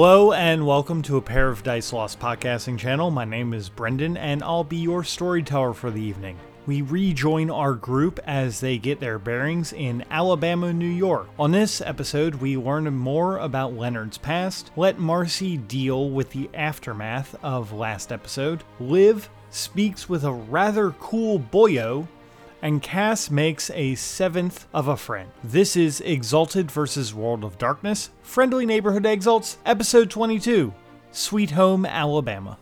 Hello and welcome to a pair of Dice Lost podcasting channel. My name is Brendan and I'll be your storyteller for the evening. We rejoin our group as they get their bearings in Alabama, New York. On this episode, we learn more about Leonard's past, let Marcy deal with the aftermath of last episode, Liv speaks with a rather cool boyo, and Cass makes a seventh of a friend. This is Exalted versus World of Darkness, Friendly Neighborhood Exalts, Episode 22 Sweet Home, Alabama.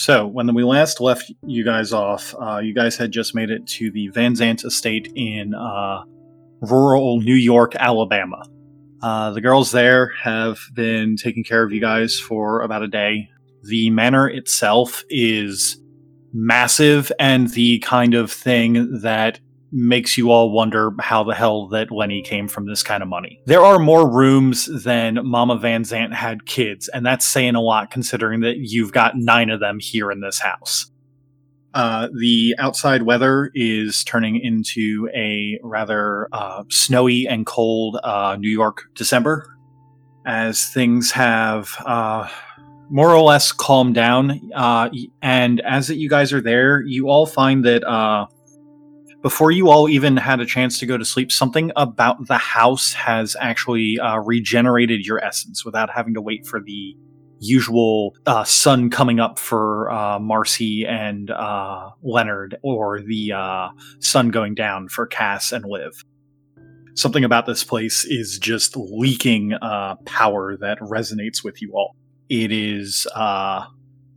So, when we last left you guys off, uh, you guys had just made it to the Van Zant estate in uh, rural New York, Alabama. Uh, the girls there have been taking care of you guys for about a day. The manor itself is massive and the kind of thing that makes you all wonder how the hell that Lenny came from this kind of money. There are more rooms than Mama Van Zant had kids, and that's saying a lot considering that you've got nine of them here in this house. Uh, the outside weather is turning into a rather uh, snowy and cold uh, New York December as things have uh, more or less calmed down. Uh, and as that you guys are there, you all find that uh, before you all even had a chance to go to sleep, something about the house has actually uh, regenerated your essence without having to wait for the usual uh, sun coming up for uh, Marcy and uh, Leonard, or the uh, sun going down for Cass and Liv. Something about this place is just leaking uh, power that resonates with you all. It is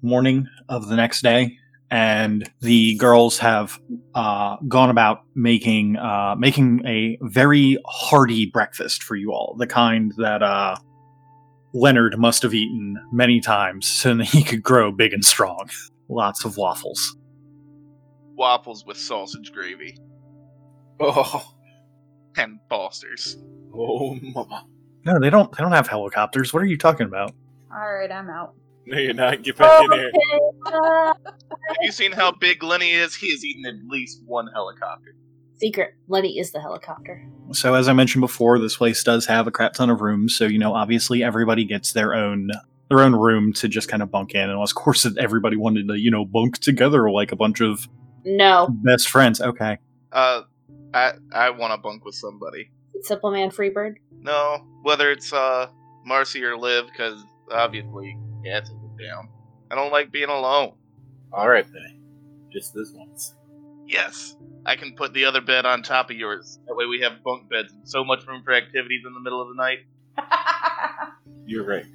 morning of the next day and the girls have uh, gone about making uh, making a very hearty breakfast for you all, the kind that uh, Leonard must have eaten many times so that he could grow big and strong. Lots of waffles. Waffles with sausage gravy Oh, and Fosters. oh, mama. No, they don't. They don't have helicopters. What are you talking about? All right, I'm out. No, you're not. Get back in here. Have you seen how big Lenny is? He has eaten at least one helicopter. secret. Lenny is the helicopter. So, as I mentioned before, this place does have a crap ton of rooms. So, you know, obviously everybody gets their own their own room to just kind of bunk in. And of course, everybody wanted to, you know, bunk together like a bunch of No, best friends. Okay. Uh, I I want to bunk with somebody. Simple Man Freebird. No, whether it's uh Marcy or Liv, because obviously Cass isn't down. I don't like being alone. All right, then. Just this once. Yes, I can put the other bed on top of yours. That way we have bunk beds and so much room for activities in the middle of the night. You're right.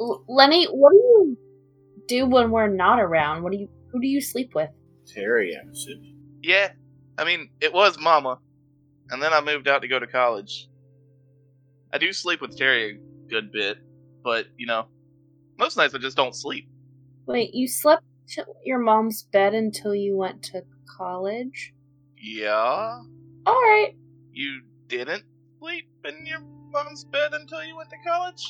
L- Lenny, what do you do when we're not around? What do you? Who do you sleep with? Terry, I'm assuming. Yeah, I mean, it was Mama, and then I moved out to go to college. I do sleep with Terry a good bit, but, you know, most nights I just don't sleep. Wait, you slept to your mom's bed until you went to college? Yeah? All right. You didn't sleep in your mom's bed until you went to college?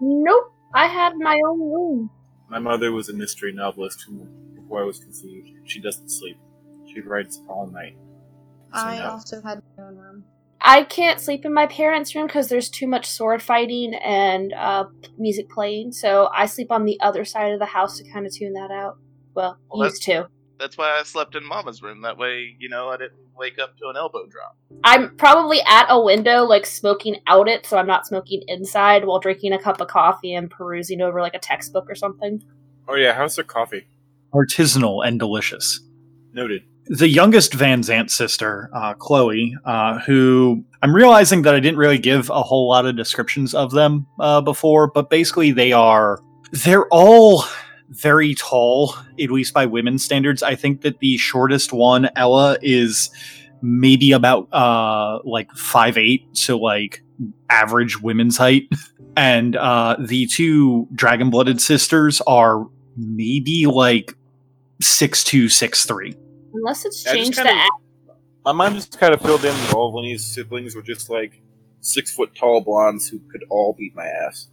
Nope. I had my own room. My mother was a mystery novelist who, before I was conceived, she doesn't sleep. She writes all night. So I no. also had my own room. I can't sleep in my parents' room because there's too much sword fighting and uh, music playing. So I sleep on the other side of the house to kind of tune that out. Well, Well, used to. That's why I slept in Mama's room. That way, you know, I didn't wake up to an elbow drop. I'm probably at a window, like smoking out it, so I'm not smoking inside while drinking a cup of coffee and perusing over like a textbook or something. Oh yeah, how's the coffee? Artisanal and delicious. Noted. The youngest Van Zant sister, uh, Chloe, uh, who I'm realizing that I didn't really give a whole lot of descriptions of them uh, before, but basically they are they're all very tall, at least by women's standards. I think that the shortest one, Ella, is maybe about uh like five eight, so like average women's height. And uh the two dragon blooded sisters are maybe like six two, six three. Unless it's changed the kinda- act. My mind just kind of filled in that all of Lenny's siblings were just like six foot tall blondes who could all beat my ass.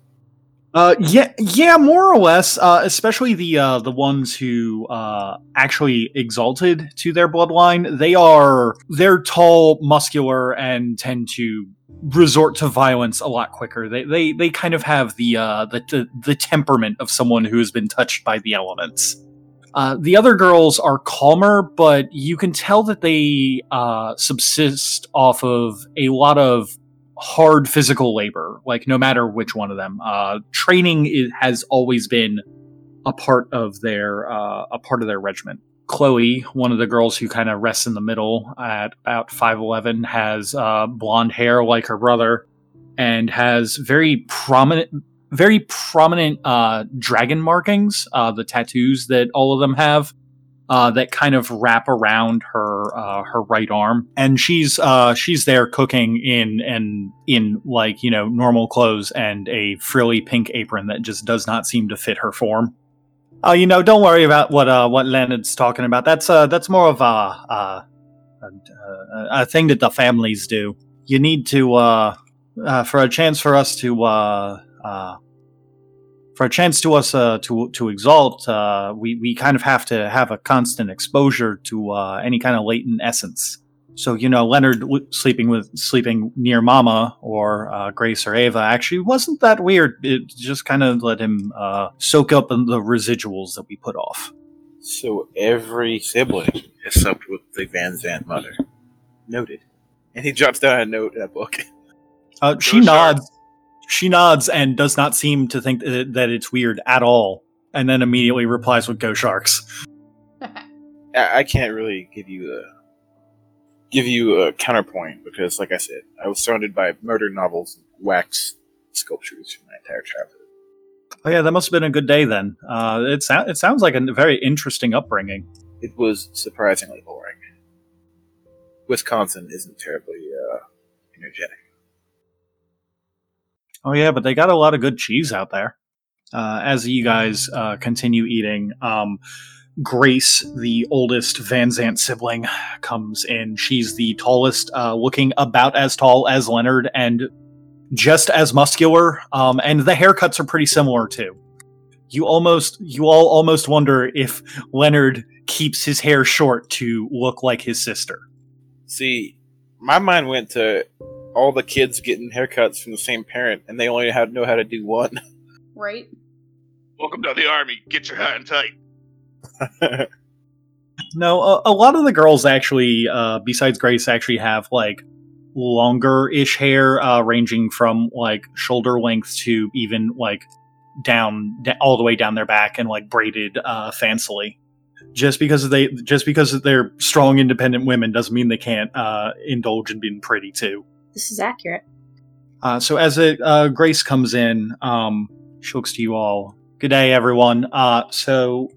Uh, yeah, yeah, more or less. Uh, especially the uh, the ones who uh, actually exalted to their bloodline. They are they're tall, muscular, and tend to resort to violence a lot quicker. They they they kind of have the uh, the, the the temperament of someone who has been touched by the elements. Uh, the other girls are calmer, but you can tell that they uh, subsist off of a lot of hard physical labor, like no matter which one of them. Uh, training is, has always been a part of their uh, a part of their regiment. Chloe, one of the girls who kind of rests in the middle at about five eleven, has uh, blonde hair like her brother, and has very prominent, very prominent uh, dragon markings, uh, the tattoos that all of them have uh, that kind of wrap around her uh, her right arm, and she's uh, she's there cooking in and in like you know normal clothes and a frilly pink apron that just does not seem to fit her form. Uh, you know, don't worry about what uh, what Leonard's talking about. That's uh, that's more of a, a, a, a thing that the families do. You need to uh, uh, for a chance for us to uh, for a chance to us uh, to to exalt, uh, we we kind of have to have a constant exposure to uh, any kind of latent essence. So you know, Leonard w- sleeping with sleeping near Mama or uh, Grace or Ava actually wasn't that weird. It just kind of let him uh, soak up in the residuals that we put off. So every sibling has supped with the Van Zant mother. Noted. And he drops down a note in a book. Uh, she nods. Sharks. She nods and does not seem to think that, it's weird at all, and then immediately replies with "Go Sharks." I, can't really give you a give you a counterpoint because, like I said, I was surrounded by murder novels and wax sculptures for my entire childhood. Oh yeah, that must have been a good day then. Uh, it, sou- it sounds like a very interesting upbringing. It was surprisingly boring. Wisconsin isn't terribly uh, energetic. Oh yeah, but they got a lot of good cheese out there. Uh, as you guys uh, continue eating, um, Grace, the oldest Van Zant sibling, comes in. She's the tallest, uh, looking about as tall as Leonard, and just as muscular. Um, and the haircuts are pretty similar too. You almost, you all almost wonder if Leonard keeps his hair short to look like his sister. See, my mind went to all the kids getting haircuts from the same parent, and they only had know how to do one. Right? Welcome to the army. Get your hat and tight. No, a, a lot of the girls actually, uh, besides Grace, actually have like longer-ish hair, uh, ranging from like shoulder length to even like down, da- all the way down their back and like braided uh, fancily. Just because they, just because they're strong, independent women, doesn't mean they can't uh, indulge in being pretty too. This is accurate. Uh, so as uh, Grace comes in, um, she looks to you all. Good day, everyone. Uh, so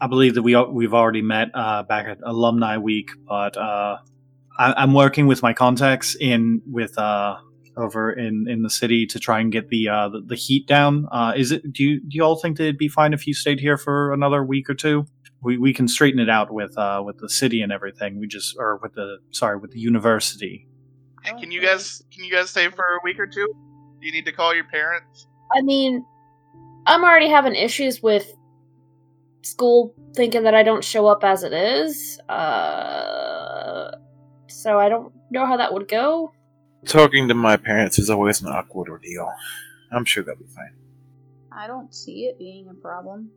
I believe that we we've already met uh, back at Alumni Week, but uh, I, I'm working with my contacts in with uh, over in, in the city to try and get the the, the heat down. Is it? Do you do you all think that it'd be fine if you stayed here for another week or two? We we can straighten it out with with the city and everything. We just or with the sorry with the university. I Can you guys can you guys stay for a week or two? Do you need to call your parents? I mean, I'm already having issues with school thinking that I don't show up as it is. Uh, so I don't know how that would go. Talking to my parents is always an awkward ordeal. I'm sure they'll be fine. I don't see it being a problem.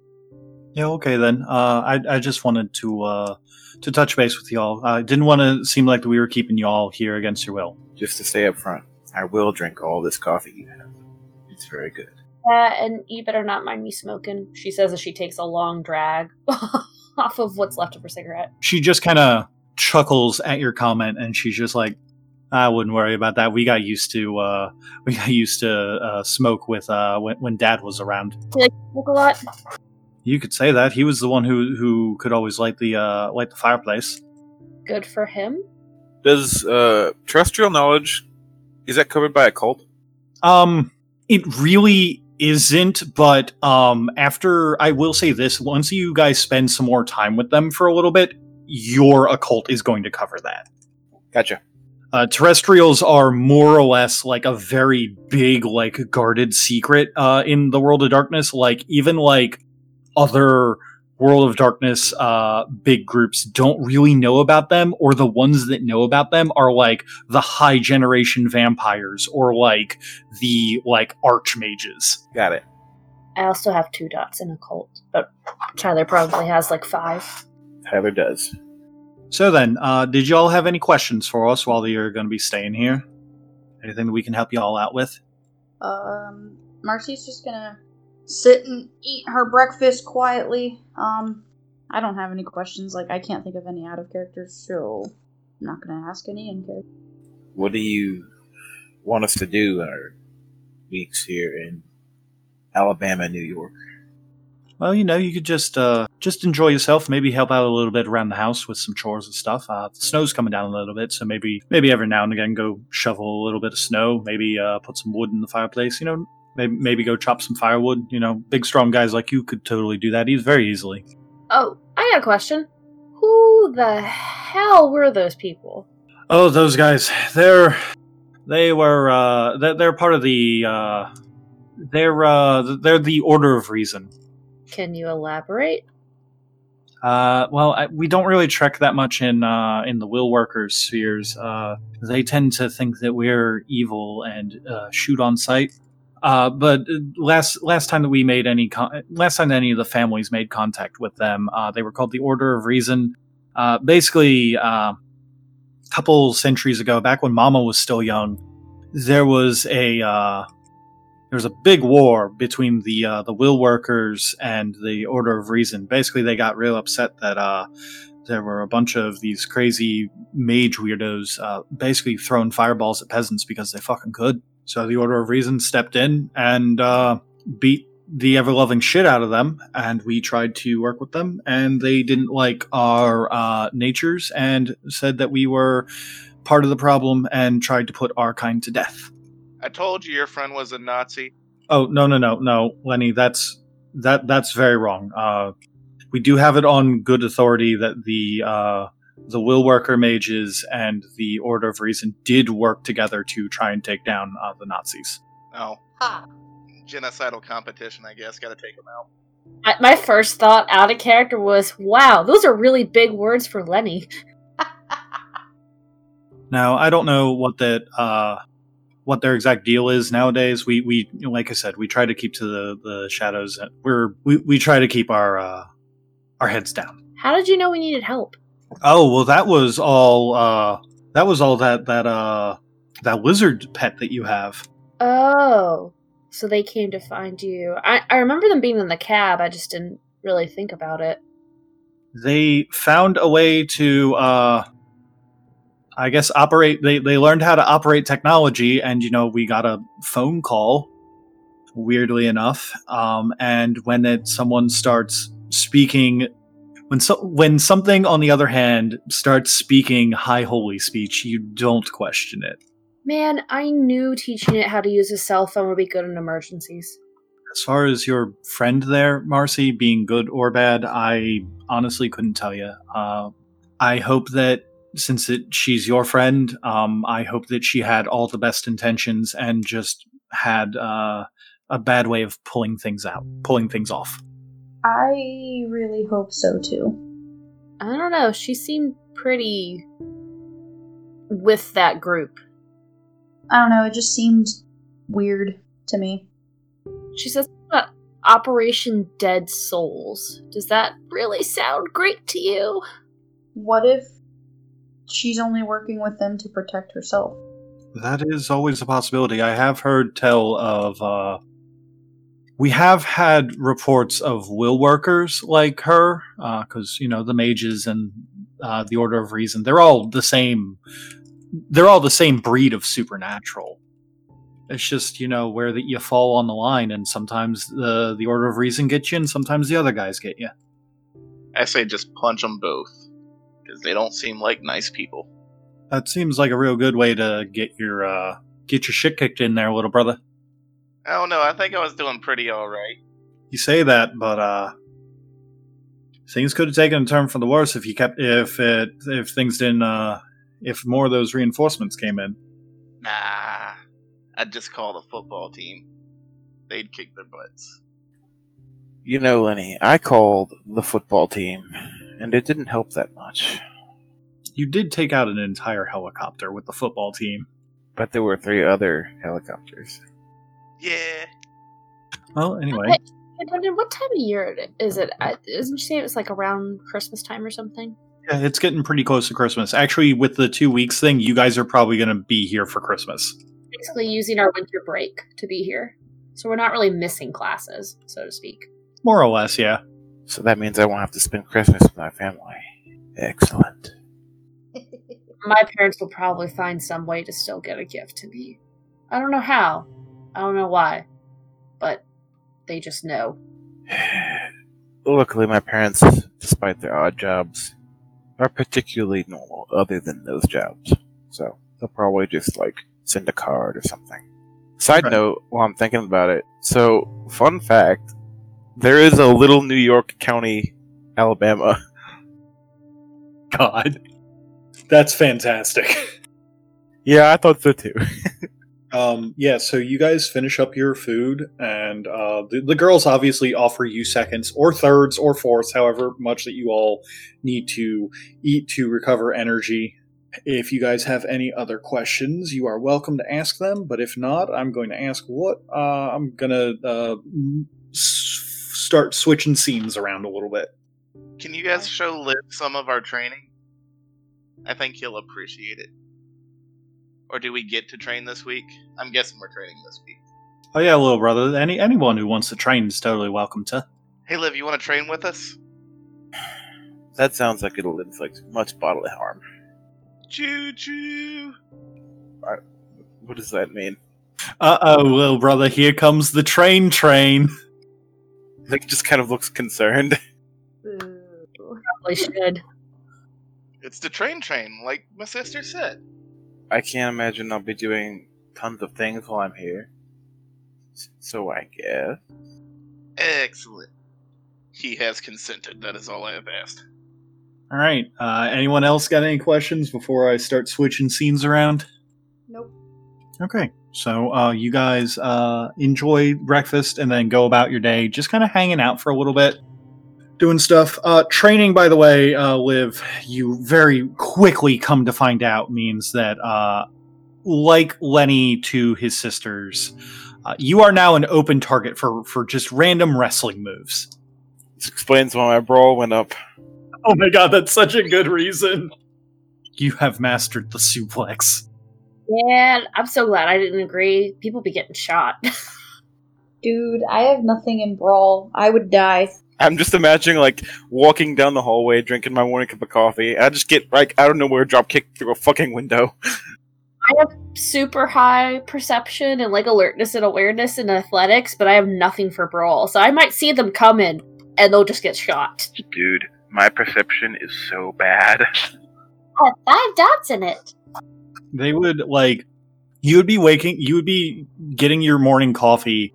Yeah, okay then. Uh, I I just wanted to uh, to touch base with y'all. I didn't want to seem like we were keeping y'all here against your will. Just to stay up front, I will drink all this coffee you have. It's very good. Uh, and you better not mind me smoking, she says as she takes a long drag off of what's left of her cigarette. She just kind of chuckles at your comment, and she's just like, "I wouldn't worry about that. We got used to uh, we got used to uh, smoke with uh, when when Dad was around. You Smoke a lot? You could say that he was the one who who could always light the uh, light the fireplace. Good for him. Does uh, terrestrial knowledge is that covered by Occult? Um, it really isn't, but um, after I will say this, once you guys spend some more time with them for a little bit, your occult is going to cover that. Gotcha. Uh, terrestrials are more or less like a very big, like guarded secret uh, in the world of darkness. Like even like other world of darkness uh, big groups don't really know about them, or the ones that know about them are like the high generation vampires or like the like archmages. Got it. I also have two dots in Occult, but Tyler probably has like five. Tyler does. So then, uh, did you all have any questions for us while you're going to be staying here? Anything that we can help you all out with? Um, Marcy's just gonna sit and eat her breakfast quietly. Um, I don't have any questions. Like, I can't think of any out of character, so I'm not gonna ask any in character. What do you want us to do in our weeks here in Alabama, New York? Well, you know, you could just uh, just enjoy yourself. Maybe help out a little bit around the house with some chores and stuff. Uh, the snow's coming down a little bit, so maybe maybe every now and again go shovel a little bit of snow. Maybe uh, put some wood in the fireplace. You know, maybe maybe go chop some firewood. You know, big strong guys like you could totally do that. He's very easily. Oh, I got a question. Who the hell were those people? Oh, those guys. They're they were uh, they're, they're part of the uh, they're uh, they're the Order of Reason. Can you elaborate? Uh, well, I, we don't really trek that much in uh, in the will workers spheres. Uh, they tend to think that we're evil and uh, shoot on sight. Uh, but last last time that we made any con- last time any of the families made contact with them, uh, they were called the Order of Reason. Uh, basically, uh, a couple centuries ago, back when Mama was still young, there was a uh, there was a big war between the uh, the will workers and the Order of Reason. Basically, they got real upset that uh, there were a bunch of these crazy mage weirdos uh, basically throwing fireballs at peasants because they fucking could. So the Order of Reason stepped in and uh, beat the ever loving shit out of them, and we tried to work with them, and they didn't like our uh, natures and said that we were part of the problem and tried to put our kind to death. I told you your friend was a Nazi. Oh no no no no, Lenny, that's that that's very wrong. Uh, we do have it on good authority that the uh, the will worker mages and the Order of Reason did work together to try and take down uh, the Nazis. Oh, Ha! genocidal competition, I guess. Got to take them out. My, my first thought out of character was, wow, those are really big words for Lenny. Now I don't know what that uh, what their exact deal is nowadays. We we like I said, we try to keep to the the shadows. We're we, we try to keep our uh, our heads down. How did you know we needed help? Oh well, that was all. Uh, that was all that that uh, that lizard pet that you have. Oh, so they came to find you. I, I remember them being in the cab. I just didn't really think about it. They found a way to, uh, I guess, operate. They they learned how to operate technology, and you know, we got a phone call. Weirdly enough, um, and when it someone starts speaking when so, when something on the other hand starts speaking high holy speech you don't question it. Man, I knew teaching it how to use a cell phone would be good in emergencies. as far as your friend there marcy being good or bad i honestly couldn't tell you uh, i hope that since it, she's your friend um, i hope that she had all the best intentions and just had uh, a bad way of pulling things out pulling things off I really hope so too. I don't know. She seemed pretty with that group. I don't know, it just seemed weird to me. She says about Operation Dead Souls. Does that really sound great to you? What if she's only working with them to protect herself? That is always a possibility. I have heard tell of. Uh, we have had reports of will workers like her, because you know the mages and uh, the Order of Reason. They're all the same. They're all the same breed of supernatural. It's just you know where that you fall on the line, and sometimes the the Order of Reason gets you, and sometimes the other guys get you. I say just punch them both because they don't seem like nice people. That seems like a real good way to get your uh, get your shit kicked in there, little brother. I don't know. I think I was doing pretty all right. You say that, but uh, things could have taken a turn for the worse if you kept if it if things didn't uh, if more of those reinforcements came in. Nah, I'd just call the football team. They'd kick their butts. You know, Lenny, I called the football team, and it didn't help that much. You did take out an entire helicopter with the football team. But there were three other helicopters. Yeah. Well, anyway, Hey, Brendan, what time of year is it- is it? I, isn't she say it was like around Christmas time or something? yeah, it's getting pretty close to Christmas. Actually, with the two weeks thing, you guys are probably going to be here for Christmas. Basically, using our winter break to be here, so we're not really missing classes, so to speak. More or less, yeah. So that means I won't have to spend Christmas with my family. Excellent. My parents will probably find some way to still get a gift to me. I don't know how. I don't know why, but they just know. Luckily, my parents, despite their odd jobs, are particularly normal other than those jobs. So they'll probably just, like, send a card or something. Side Right. note, while I'm thinking about it, so, fun fact, there is a little New York County, Alabama. God. That's fantastic. Yeah, I thought so too. Um, yeah, so you guys finish up your food, and uh, the, the girls obviously offer you seconds or thirds or fourths, however much that you all need to eat to recover energy. If you guys have any other questions, you are welcome to ask them. But if not, I'm going to ask what uh, I'm gonna uh, s- start switching scenes around a little bit. Can you guys show Liv some of our training? I think he'll appreciate it. Or do we get to train this week? I'm guessing we're training this week. Oh yeah, little brother. Any anyone who wants to train is totally welcome to. Hey, Liv, you want to train with us? That sounds like it'll inflict much bodily harm. Choo choo. What does that mean? Uh oh, little brother. Here comes the train train. Like, just kind of looks concerned. Probably should. It's the train train, like my sister said. I can't imagine I'll be doing tons of things while I'm here. So I guess. Excellent. He has consented. That is all I have asked. All right. Uh, anyone else got any questions before I start switching scenes around? Nope. Okay. So uh, you guys uh, enjoy breakfast and then go about your day, just kind of hanging out for a little bit, doing stuff. Uh, training, by the way, uh, Liv, you very quickly come to find out means that, uh, like Lenny to his sisters, uh, you are now an open target for for just random wrestling moves. This explains why my brawl went up. Oh my god, that's such a good reason. You have mastered the suplex. Yeah, I'm so glad I didn't agree. People be getting shot. Dude, I have nothing in Brawl. I would die. I'm just imagining like walking down the hallway, drinking my morning cup of coffee. and I just get like I don't know where drop kicked through a fucking window. I have super high perception and like alertness and awareness in athletics, but I have nothing for brawl. So I might see them coming and they'll just get shot. Dude, my perception is so bad. I have five dots in it. They would like you would be waking you would be getting your morning coffee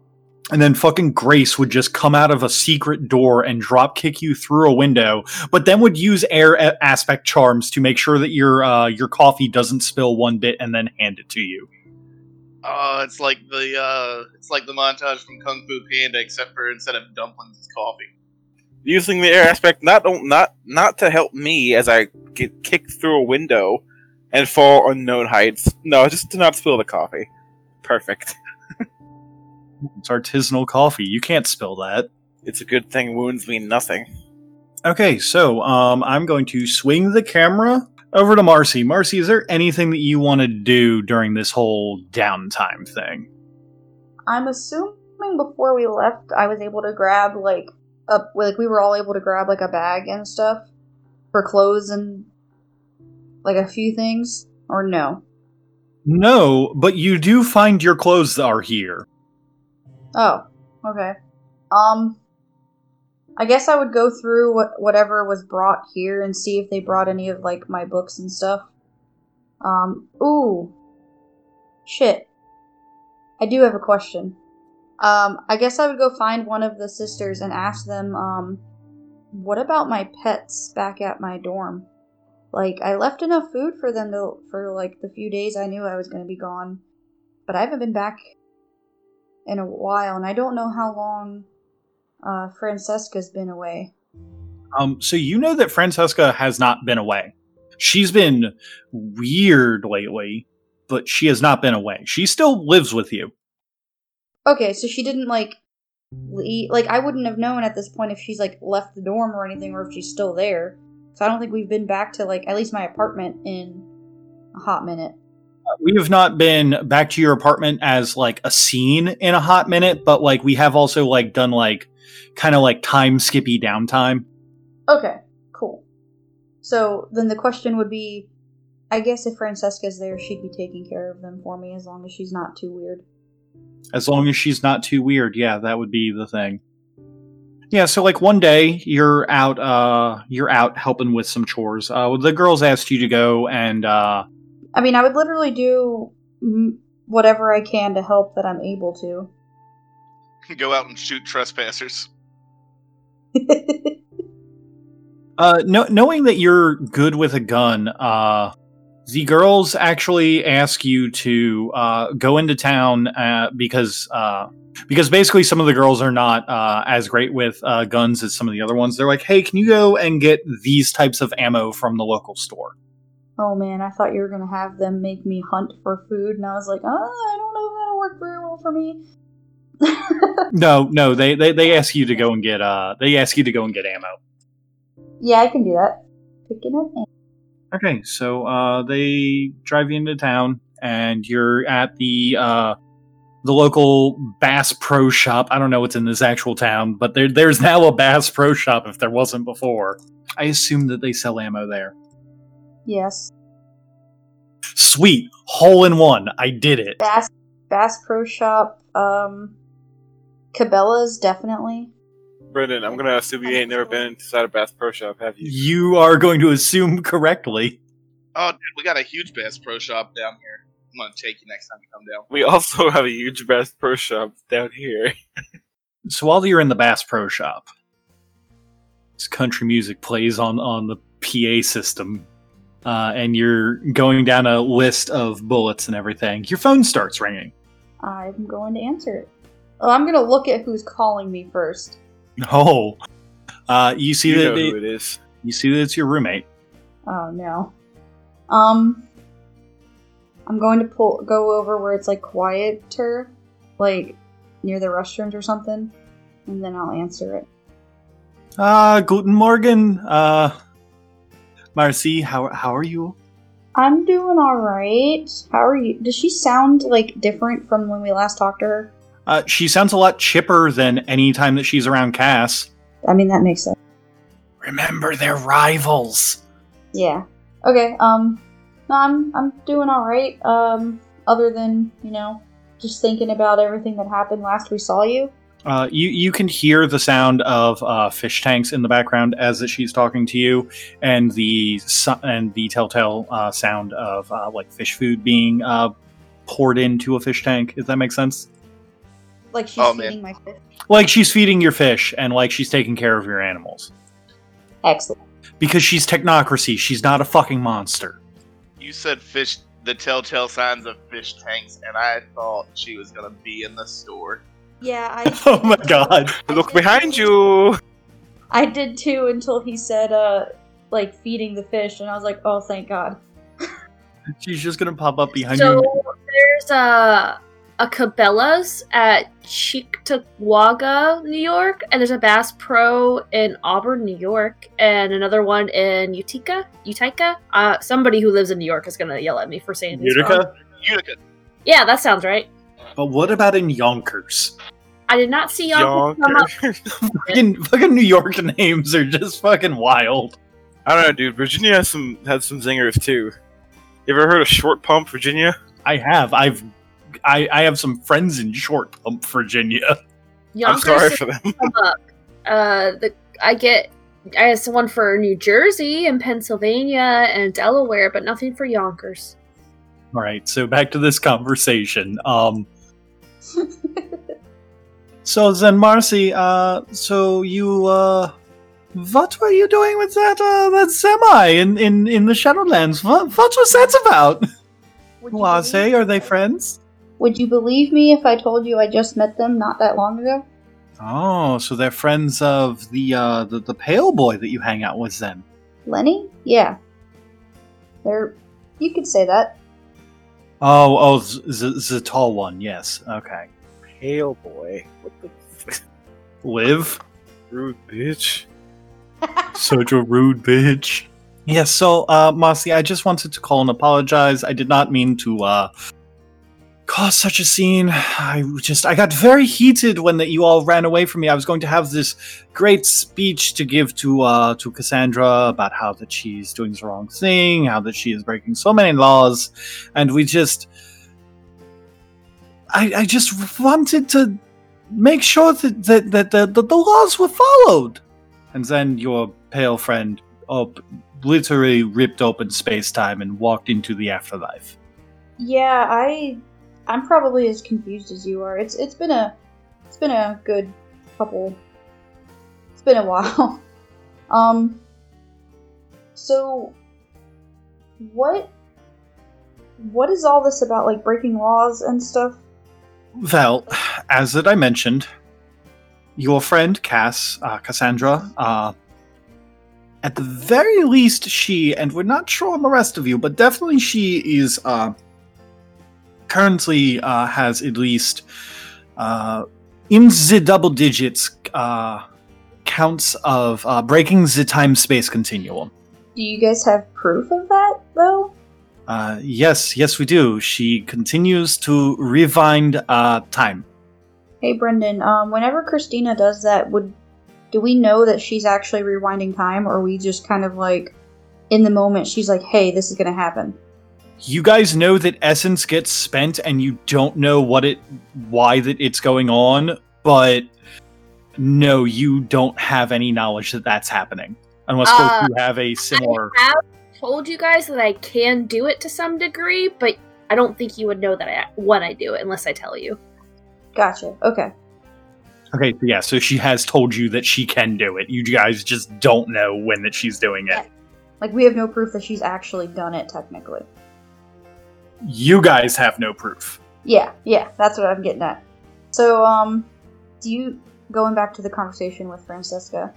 and then fucking Grace would just come out of a secret door and drop kick you through a window, but then would use air a- aspect charms to make sure that your uh, your coffee doesn't spill one bit and then hand it to you. Oh, it's like the uh, it's like the montage from Kung Fu Panda, except for instead of dumplings, it's coffee. Using the air aspect not not not to help me as I get kicked through a window and fall unknown heights. No, just to not spill the coffee. Perfect. It's artisanal coffee. You can't spill that. It's a good thing wounds mean nothing. Okay, so um, I'm going to swing the camera over to Marcy. Marcy, is there anything that you want to do during this whole downtime thing? I'm assuming before we left, I was able to grab like a like we were all able to grab like a bag and stuff for clothes and like a few things, or no? No, but you do find your clothes are here. Oh, okay. Um, I guess I would go through what whatever was brought here and see if they brought any of like my books and stuff. Um, ooh, shit. I do have a question. Um, I guess I would go find one of the sisters and ask them, um, what about my pets back at my dorm? Like I left enough food for them to for like the few days I knew I was to be gone, but I haven't been back in a while, and I don't know how long uh, Francesca's been away. Um, so you know that Francesca has not been away. She's been weird lately, but she has not been away. She still lives with you. Okay, so she didn't like leave. Like I wouldn't have known at this point if she's like left the dorm or anything, or if she's still there. So I don't think we've been back to like at least my apartment in a hot minute. We have not been back to your apartment as like a scene in a hot minute, but like we have also like done like kind of like time skippy downtime. Okay, cool. So then the question would be I guess if Francesca's there, she'd be taking care of them for me as long as she's not too weird. As long as she's not too weird, yeah, that would be the thing. Yeah, so like one day you're out uh you're out helping with some chores. Uh the girls asked you to go and uh I mean, I would literally do whatever I can to help that I'm able to. Go out and shoot trespassers. Uh, no, knowing that you're good with a gun, uh, the girls actually ask you to uh, go into town uh, because uh, because basically some of the girls are not uh, as great with uh, guns as some of the other ones. They're like, "Hey, can you go and get these types of ammo from the local store?" Oh man, I thought you were gonna have them make me hunt for food, and I was like, oh, I don't know if that'll work very well for me. No, no, they, they they ask you to go and get uh they ask you to go and get ammo. yeah, I can do that. Picking up. ammo. Okay, so uh, they drive you into town, and you're at the uh, the local Bass Pro Shop. I don't know what's in this actual town, but there, there's now a Bass Pro Shop if there wasn't before. I assume that they sell ammo there. Yes, Sweet, hole in one. I did it. Bass Bass Pro Shop. Um, Cabela's definitely. Brendan, I'm gonna assume you ain't never been inside a Bass Pro Shop, have you? You are going to assume correctly. Oh, dude, we got a huge Bass Pro Shop down here. I'm gonna take you next time you come down. We also have a huge Bass Pro Shop down here. So while you're in the Bass Pro Shop, this country music plays on on the PA system, uh, and you're going down a list of bullets and everything. Your phone starts ringing. I'm going to answer it. Oh, I'm gonna look at who's calling me first. Oh, uh, you see You that know it- who it is. you see that it's your roommate. Oh no. Um I'm going to pull go over where it's like quieter, like near the restrooms or something, and then I'll answer it. Ah, guten Morgen, uh, Marcy. How how are you? I'm doing alright. How are you? Does she sound like different from when we last talked to her? Uh, she sounds a lot chipper than any time that she's around Cass. I mean that makes sense. Remember, they're rivals. Yeah. Okay, um no, I'm I'm doing alright. Um other than, you know, just thinking about everything that happened last we saw you. Uh, you you can hear the sound of uh, fish tanks in the background as she's talking to you, and the so- and the telltale uh, sound of uh, like fish food being uh, poured into a fish tank. If that makes sense, Like she's Oh, man. feeding my fish. like she's feeding your fish and like she's taking care of your animals Excellent. because she's technocracy. She's not a fucking monster. You said fish, the telltale signs of fish tanks, and I thought she was gonna be in the store. Yeah, I oh my god! Look behind you! I did too until he said, uh, like feeding the fish, and I was like, oh, thank God. She's just gonna pop up behind So you. So there's a a Cabela's at Cheektowaga, New York, and there's a Bass Pro in Auburn, New York, and another one in Utica. Utica. Uh, somebody who lives in New York is gonna yell at me for saying. Utica. Utica. Yeah, that sounds right. But what about in Yonkers? I did not see Yonkers come up. Yonker. Fucking, fucking New York names are just fucking wild. I don't know, dude. Virginia has some had some zingers too. You ever heard of Short Pump, Virginia? I have. I've. I, I have some friends in Short Pump, Virginia. I'm Yonkers sorry for them. come up. Uh, the I get. I have someone for New Jersey and Pennsylvania and Delaware, but nothing for Yonkers. All right, so back to this conversation. Um, so then, Marcy, uh, so you uh, what were you doing with that uh, that semi in, in, in the Shadowlands? What, what was that about? Wase, are they friends? Would you believe me if I told you I just met them not that long ago? Oh, so they're friends of the uh, the, the pale boy that you hang out with then. Lenny? Yeah. They're. You could say that. Oh, oh, z- z- the tall one. Yes. Okay. Pale boy. What the f- Liv. rude bitch. Such a rude bitch. Yes, so, uh, Mossy, I just wanted to call and apologize. I did not mean to, uh, cause such a scene. I just, I got very heated when that you all ran away from me. I was going to have this great speech to give to, uh, to Cassandra about how that she's doing the wrong thing, how that she is breaking so many laws, and we just, I, I just wanted to make sure that, that, that, that, that the laws were followed. And then your pale friend op- literally ripped open space time and walked into the afterlife. Yeah, I. I'm probably as confused as you are. It's it's been a it's been a good couple. It's been a while. Um. So, what what is all this about? Like breaking laws and stuff? Well, as that I mentioned, your friend Cass, uh, Cassandra, uh, at the very least, she, and we're not sure on the rest of you, but definitely she is uh, currently uh, has at least uh, in the double digits uh, counts of uh, breaking the time space continuum. Do you guys have proof of that though? Uh, yes, yes, we do. She continues to rewind uh, time. Hey Brendan, um, whenever Christina does that, would do we know that she's actually rewinding time, or are we just kind of like in the moment? She's like, "Hey, this is gonna happen." You guys know that essence gets spent, and you don't know what it, why that it's going on, but no, you don't have any knowledge that that's happening, unless both Uh, you have a similar. I have told you guys that I can do it to some degree, but I don't think you would know that I when I do it unless I tell you. Gotcha. Okay. Okay, so yeah, so she has told you that she can do it. You guys just don't know when that she's doing it. Like we have no proof that she's actually done it technically. You guys have no proof. Yeah, yeah, that's what I'm getting at. So, um, do you going back to the conversation with Francesca?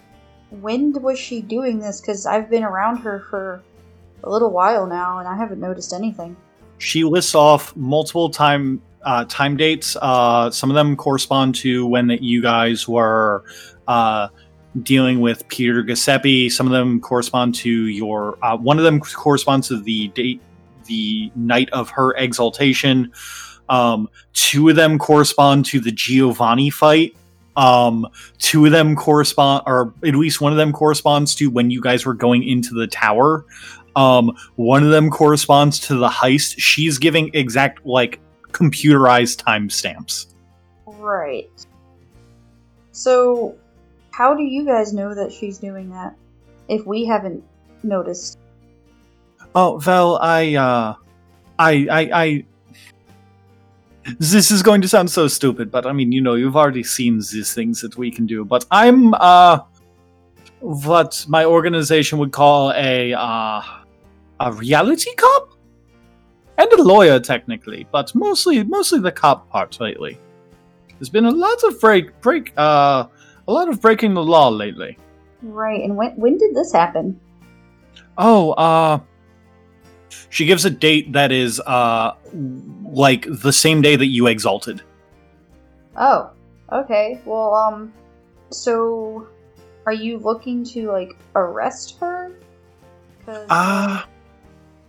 When was she doing this? Because I've been around her for a little while now, and I haven't noticed anything. she lists off multiple time uh, time dates. Uh, some of them correspond to when that you guys were uh, dealing with Peter Giuseppe. Some of them correspond to your. Uh, one of them corresponds to the date, the night of her exaltation. Um, two of them correspond to the Giovanni fight. Um, two of them correspond, or at least one of them corresponds to when you guys were going into the tower. Um, one of them corresponds to the heist. She's giving exact like computerized timestamps. Right. So, how do you guys know that she's doing that? If we haven't noticed. Oh well, I uh, I I I. This is going to sound so stupid, but I mean, you know, you've already seen these things that we can do. But I'm uh, what my organization would call a uh, a reality cop, and a lawyer technically, but mostly mostly the cop part lately. There's been a lot of break break uh, a lot of breaking the law lately. Right, and when when did this happen? Oh, uh she gives a date that is uh like the same day that you exalted. Oh, okay. Well, um, so are you looking to like arrest her? Ah,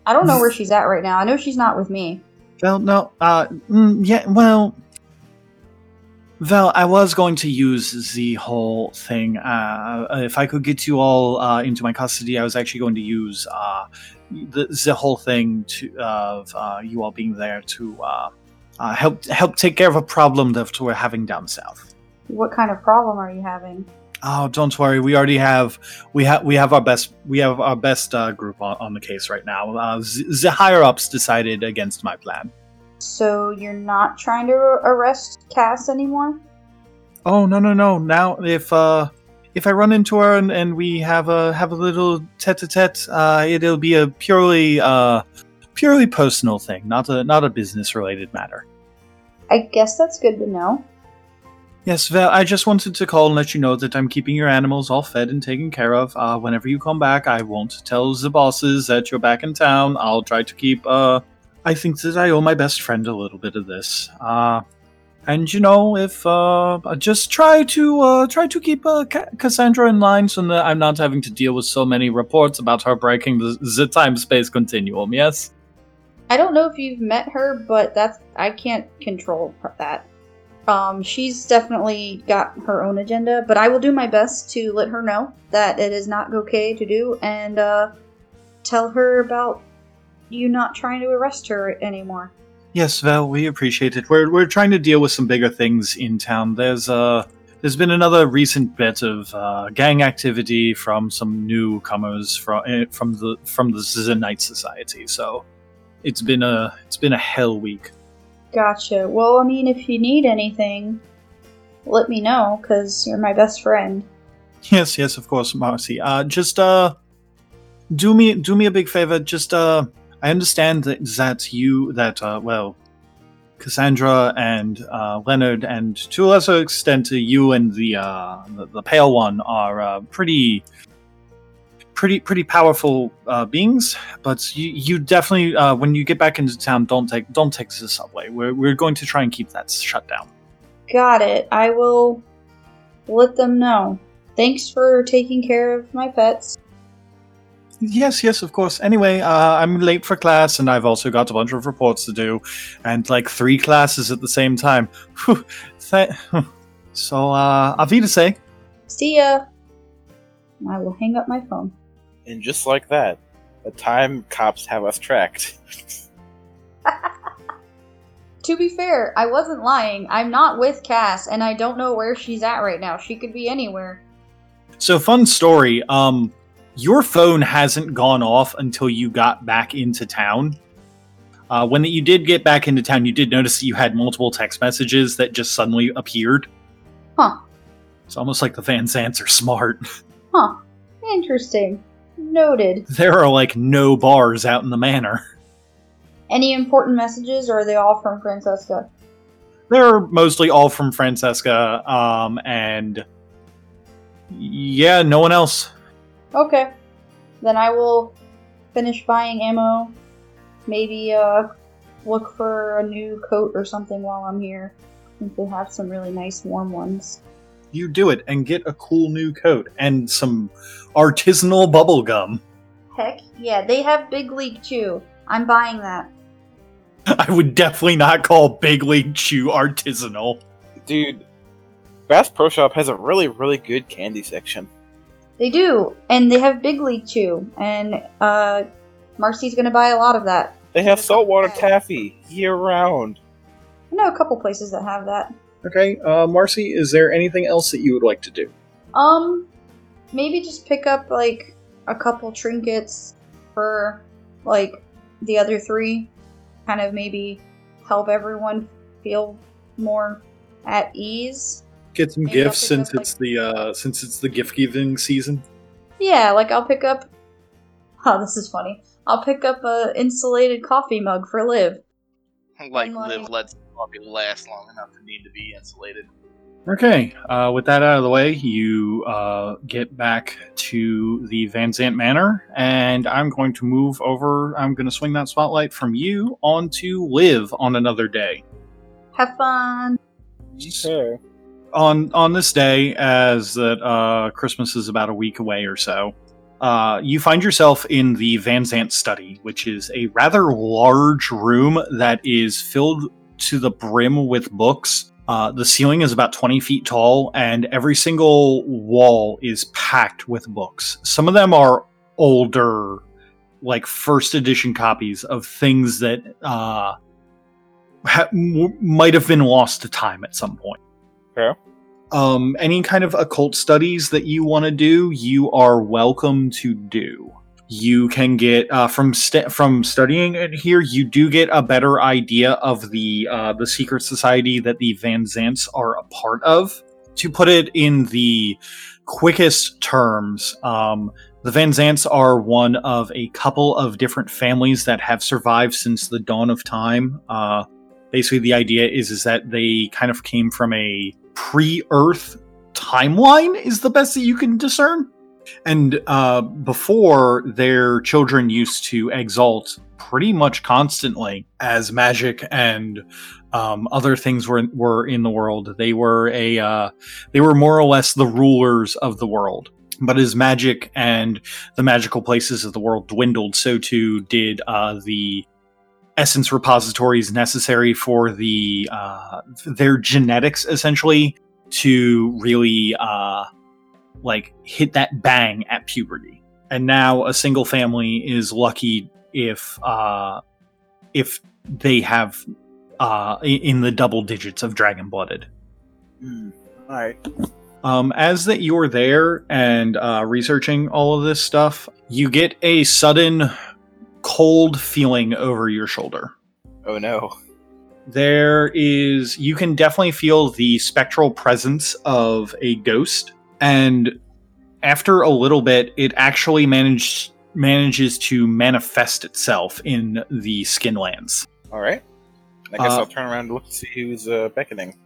I don't know where she's at right now. I know she's not with me. well, no, uh, mm, yeah, well, well, I was going to use the whole thing. Uh, if I could get you all uh, into my custody, I was actually going to use uh, the the whole thing to of uh, you all being there to uh, uh, help help take care of a problem that we're having down south. What kind of problem are you having? Oh, don't worry. We already have we have we have our best we have our best uh, group on, on the case right now. Uh, z- the higher ups decided against my plan. So you're not trying to arrest Cass anymore? Oh no no no! Now if uh if I run into her and, and we have a have a little tete-a-tete, uh, it'll be a purely uh, purely personal thing, not a not a business related matter. I guess that's good to know. Yes, Val, I just wanted to call and let you know that I'm keeping your animals all fed and taken care of. Uh, whenever you come back, I won't tell the bosses that you're back in town. I'll try to keep. Uh, I think that I owe my best friend a little bit of this. Uh, and you know, if uh, just try to uh, try to keep uh, Ca- Cassandra in line, so that I'm not having to deal with so many reports about her breaking the, the time space continuum. Yes. I don't know if you've met her, but that's I can't control that. Um, she's definitely got her own agenda, but I will do my best to let her know that it is not okay to do, and uh, tell her about you not trying to arrest her anymore. Yes, Val, we appreciate it. We're we're trying to deal with some bigger things in town. There's uh there's been another recent bit of uh, gang activity from some newcomers from eh, from the from the Zenite Society. So it's been a it's been a hell week. Gotcha. Well, I mean, if you need anything, let me know, because you're my best friend. Yes, yes, of course, Marcy. Uh, just uh, do me do me a big favor. Just uh, I understand that, that you that uh, well, Cassandra and uh, Leonard, and to a lesser extent, uh, you and the uh, the, the Pale One are uh, pretty pretty pretty powerful uh, beings. But you you definitely uh, when you get back into town, don't take don't take the subway. We're we're going to try and keep that shut down. Got it. I will let them know. Thanks for taking care of my pets. Yes, yes, of course. Anyway, uh, I'm late for class, and I've also got a bunch of reports to do, and like three classes at the same time. Whew, th- so, uh, auf Wiedersehen. See ya. I will hang up my phone. And just like that, the time cops have us tracked. To be fair, I wasn't lying. I'm not with Cass, and I don't know where she's at right now. She could be anywhere. So, fun story. Um, your phone hasn't gone off until you got back into town. Uh, when you did get back into town, you did notice that you had multiple text messages that just suddenly appeared. Huh. It's almost like the Van Zants are smart. Huh. Interesting. Noted. There are like no bars out in the manor. Any important messages, or are they all from Francesca? They're mostly all from Francesca, um, and yeah, no one else. Okay. Then I will finish buying ammo. Maybe uh, look for a new coat or something while I'm here. I think they have some really nice warm ones. You do it and get a cool new coat and some artisanal bubble gum. Heck yeah, they have Big League Chew. I'm buying that. I would definitely not call Big League Chew artisanal. Dude, Bass Pro Shop has a really, really good candy section. They do, and they have Big League Chew, and uh, Marcy's gonna buy a lot of that. They have saltwater taffy year round. I know a couple places that have that. Okay, uh, Marcy, is there anything else that you would like to do? Um, maybe just pick up like a couple trinkets for like the other three. Kind of maybe help everyone feel more at ease. Get some Maybe gifts since up, like- it's the uh, since it's the gift giving season. Yeah, like I'll pick up. Oh, this is funny. I'll pick up a insulated coffee mug for Liv. Like, like- live lets coffee last long enough to need to be insulated. Okay, uh, with that out of the way, you uh, get back to the Van Zant Manor, and I'm going to move over. I'm going to swing that spotlight from you onto Liv on another day. Have fun. Okay. On on this day, as that uh, Christmas is about a week away or so, uh, you find yourself in the Van Zant study, which is a rather large room that is filled to the brim with books. Uh, the ceiling is about 20 feet tall, and every single wall is packed with books. Some of them are older, like first edition copies of things that uh, ha- might have been lost to time at some point. Okay. Um, any kind of occult studies that you want to do, you are welcome to do. You can get uh, from st- from studying it here. You do get a better idea of the uh, the secret society that the Van Zants are a part of. To put it in the quickest terms, um, the Van Zants are one of a couple of different families that have survived since the dawn of time. Uh, basically, the idea is is that they kind of came from a pre-Earth timeline, is the best that you can discern. And uh, before, their children used to exalt pretty much constantly as magic and um, other things were were in the world. They were a uh, they were more or less the rulers of the world. But as magic and the magical places of the world dwindled, so too did uh, the essence repositories necessary for the uh, their genetics, essentially, to really uh, like hit that bang at puberty. And now a single family is lucky if uh, if they have uh, in the double digits of dragon blooded. Hmm. All right. Um, as that you're there and uh, researching all of this stuff, you get a sudden cold feeling over your shoulder. Oh no. There is, you can definitely feel the spectral presence of a ghost, and after a little bit, it actually managed manages to manifest itself in the Skinlands. All right. I guess Uh, I'll turn around and look to see who's uh, beckoning.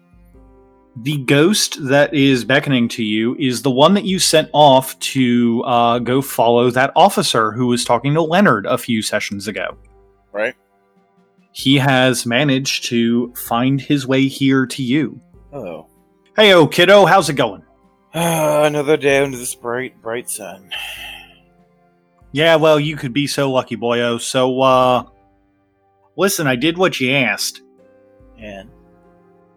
The ghost that is beckoning to you is the one that you sent off to uh, go follow that officer who was talking to Leonard a few sessions ago. Right. He has managed to find his way here to you. Hello. Hey, oh, kiddo, how's it going? Ah, another day under this bright, bright sun. Yeah, well, you could be so lucky, boyo. So, uh, listen, I did what you asked. And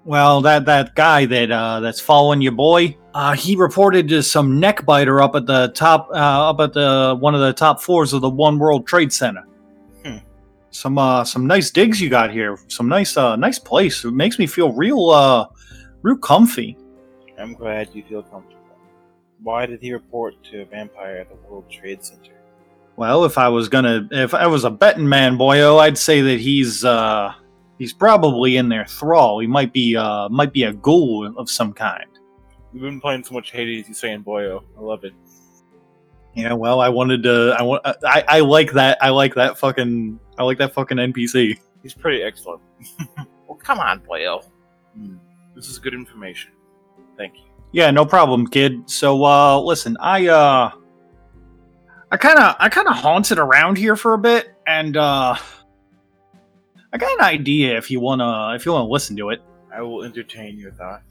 Well, that that guy that uh, that's following your boy, uh, he reported to some neck biter up at the top, uh, up at the one of the top floors of the One World Trade Center. Hmm. Some uh, some nice digs you got here. Some nice uh, nice place. It makes me feel real uh, real comfy. I'm glad you feel comfortable. Why did he report to a vampire at the World Trade Center? Well, if I was gonna, if I was a betting man, boyo, I'd say that he's uh, he's probably in their thrall. He might be uh, might be a ghoul of some kind. We've been playing so much Hades, you saying boyo. I love it. Yeah, well, I wanted to. I want. I, I like that. I like that fucking. I like that fucking NPC. He's pretty excellent. well, come on, boyo. Hmm. This is good information. Thank you. Yeah, no problem, kid. So, uh, listen, I uh, I kind of, I kind of haunted around here for a bit, and uh, I got an idea. If you wanna, if you wanna listen to it. I will entertain your thought.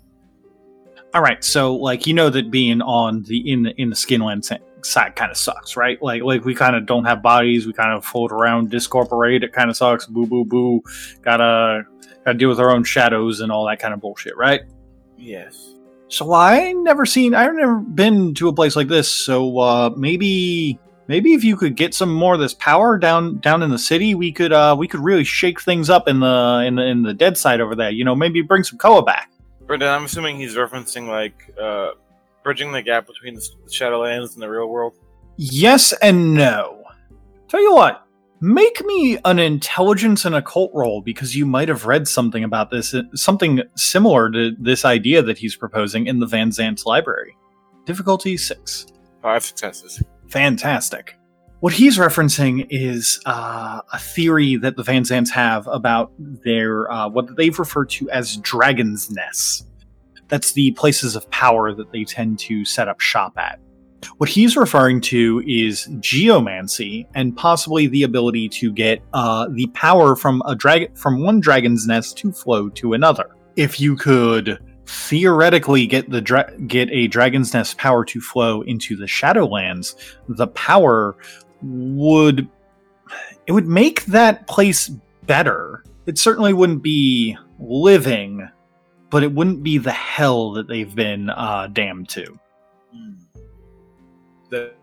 All right, so like you know that being on the in the in the Skinland side kind of sucks, right? Like like we kind of don't have bodies, we kind of float around, discorporate. It kind of sucks. Boo boo boo. Gotta gotta deal with our own shadows and all that kind of bullshit, right? Yes. So I never seen, I've never been to a place like this. So uh, maybe maybe if you could get some more of this power down down in the city, we could uh, we could really shake things up in the in the in the dead side over there. You know, maybe bring some Koa back. Brendan, I'm assuming he's referencing like uh, bridging the gap between the, Shadowlands and the real world. Yes and no. Tell you what, make me an intelligence and occult roll because you might have read something about this, uh, something similar to this idea that he's proposing in the Van Zant's library. Difficulty six. Five successes. Fantastic. What he's referencing is uh, a theory that the Van Zants have about their uh, what they've referred to as dragons' nests. That's the places of power that they tend to set up shop at. What he's referring to is geomancy and possibly the ability to get uh, the power from a dragon from one dragon's nest to flow to another. If you could theoretically get the dra- get a dragon's nest power to flow into the Shadowlands, the power would it would make that place better. It certainly wouldn't be living, but it wouldn't be the hell that they've been uh, damned to. Hmm. That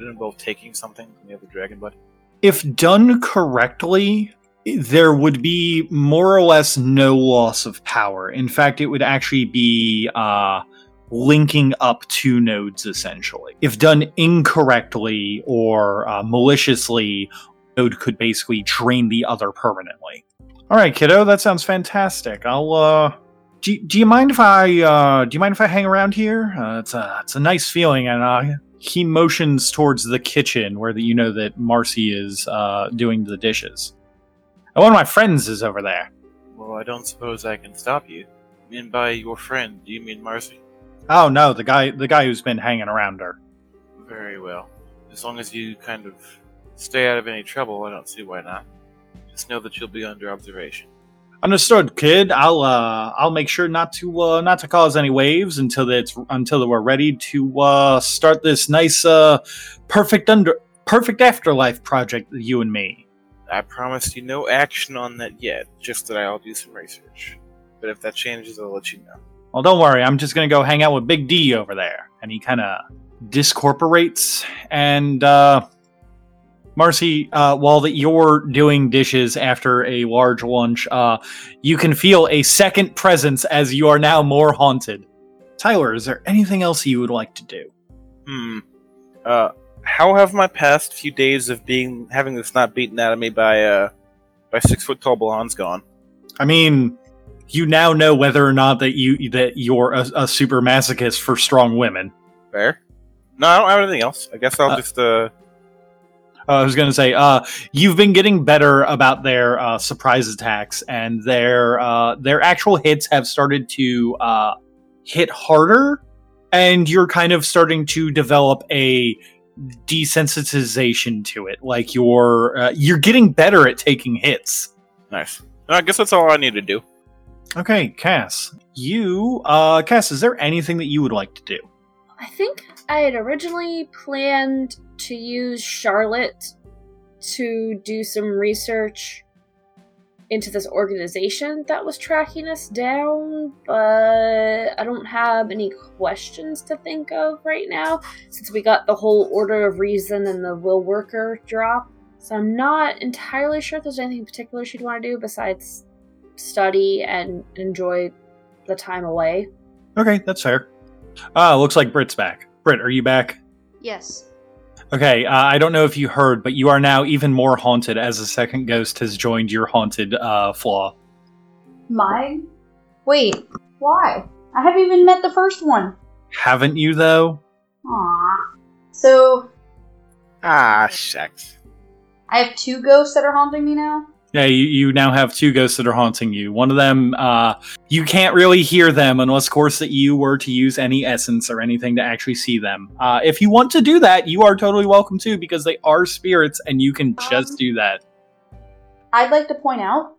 involve taking something from the other dragon blood. If done correctly, there would be more or less no loss of power. In fact, it would actually be uh, linking up two nodes essentially. If done incorrectly or uh, maliciously, node could basically drain the other permanently. All right, kiddo, that sounds fantastic. I'll uh, do, do you mind if I uh, do you mind if I hang around here? Uh, it's a it's a nice feeling, and uh, he motions towards the kitchen where the, you know that Marcy is uh, doing the dishes. And one of my friends is over there. Well, I don't suppose I can stop you. And by your friend, do you mean Marcy? Oh no, the guy the guy who's been hanging around her. Very well. As long as you kind of stay out of any trouble, I don't see why not. Just know that you'll be under observation. Understood, kid. I'll uh I'll make sure not to uh not to cause any waves until it's until we're ready to uh start this nice uh perfect under perfect afterlife project you and me. I promise you no action on that yet, just that I'll do some research. But if that changes, I'll let you know. Well, don't worry. I'm just gonna go hang out with Big D over there, and he kind of discorporates. And uh, Marcy, uh, while that you're doing dishes after a large lunch, uh, you can feel a second presence as you are now more haunted. Tyler, is there anything else you would like to do? Hmm. Uh, how have my past few days of being having this not beaten out of me by uh by six foot tall blondes gone? I mean, you now know whether or not that you that you're a, a super masochist for strong women. Fair. No, I don't have anything else. I guess I'll Uh, just uh. Uh, I was going to say, uh, you've been getting better about their uh, surprise attacks, and their uh, their actual hits have started to uh, hit harder, and you're kind of starting to develop a desensitization to it. Like you're uh, you're getting better at taking hits. Nice. I guess that's all I need to do. Okay, Cass, you, uh, Cass, is there anything that you would like to do? I think I had originally planned to use Charlotte to do some research into this organization that was tracking us down, but I don't have any questions to think of right now since we got the whole Order of Reason and the Will Worker drop. So I'm not entirely sure if there's anything in particular she'd want to do besides study and enjoy the time away. Okay, that's fair. Uh, looks like Britt's back. Britt, are you back? Yes. Okay, uh, I don't know if you heard, but you are now even more haunted as a second ghost has joined your haunted uh, flaw. Mine? Wait, why? I haven't even met the first one. Haven't you, though? Aww. So, Ah, shucks. I have two ghosts that are haunting me now? Yeah, you, you now have two ghosts that are haunting you. One of them, uh, you can't really hear them unless, of course, that you were to use any essence or anything to actually see them. Uh, if you want to do that, you are totally welcome to because they are spirits and you can just Um, do that. I'd like to point out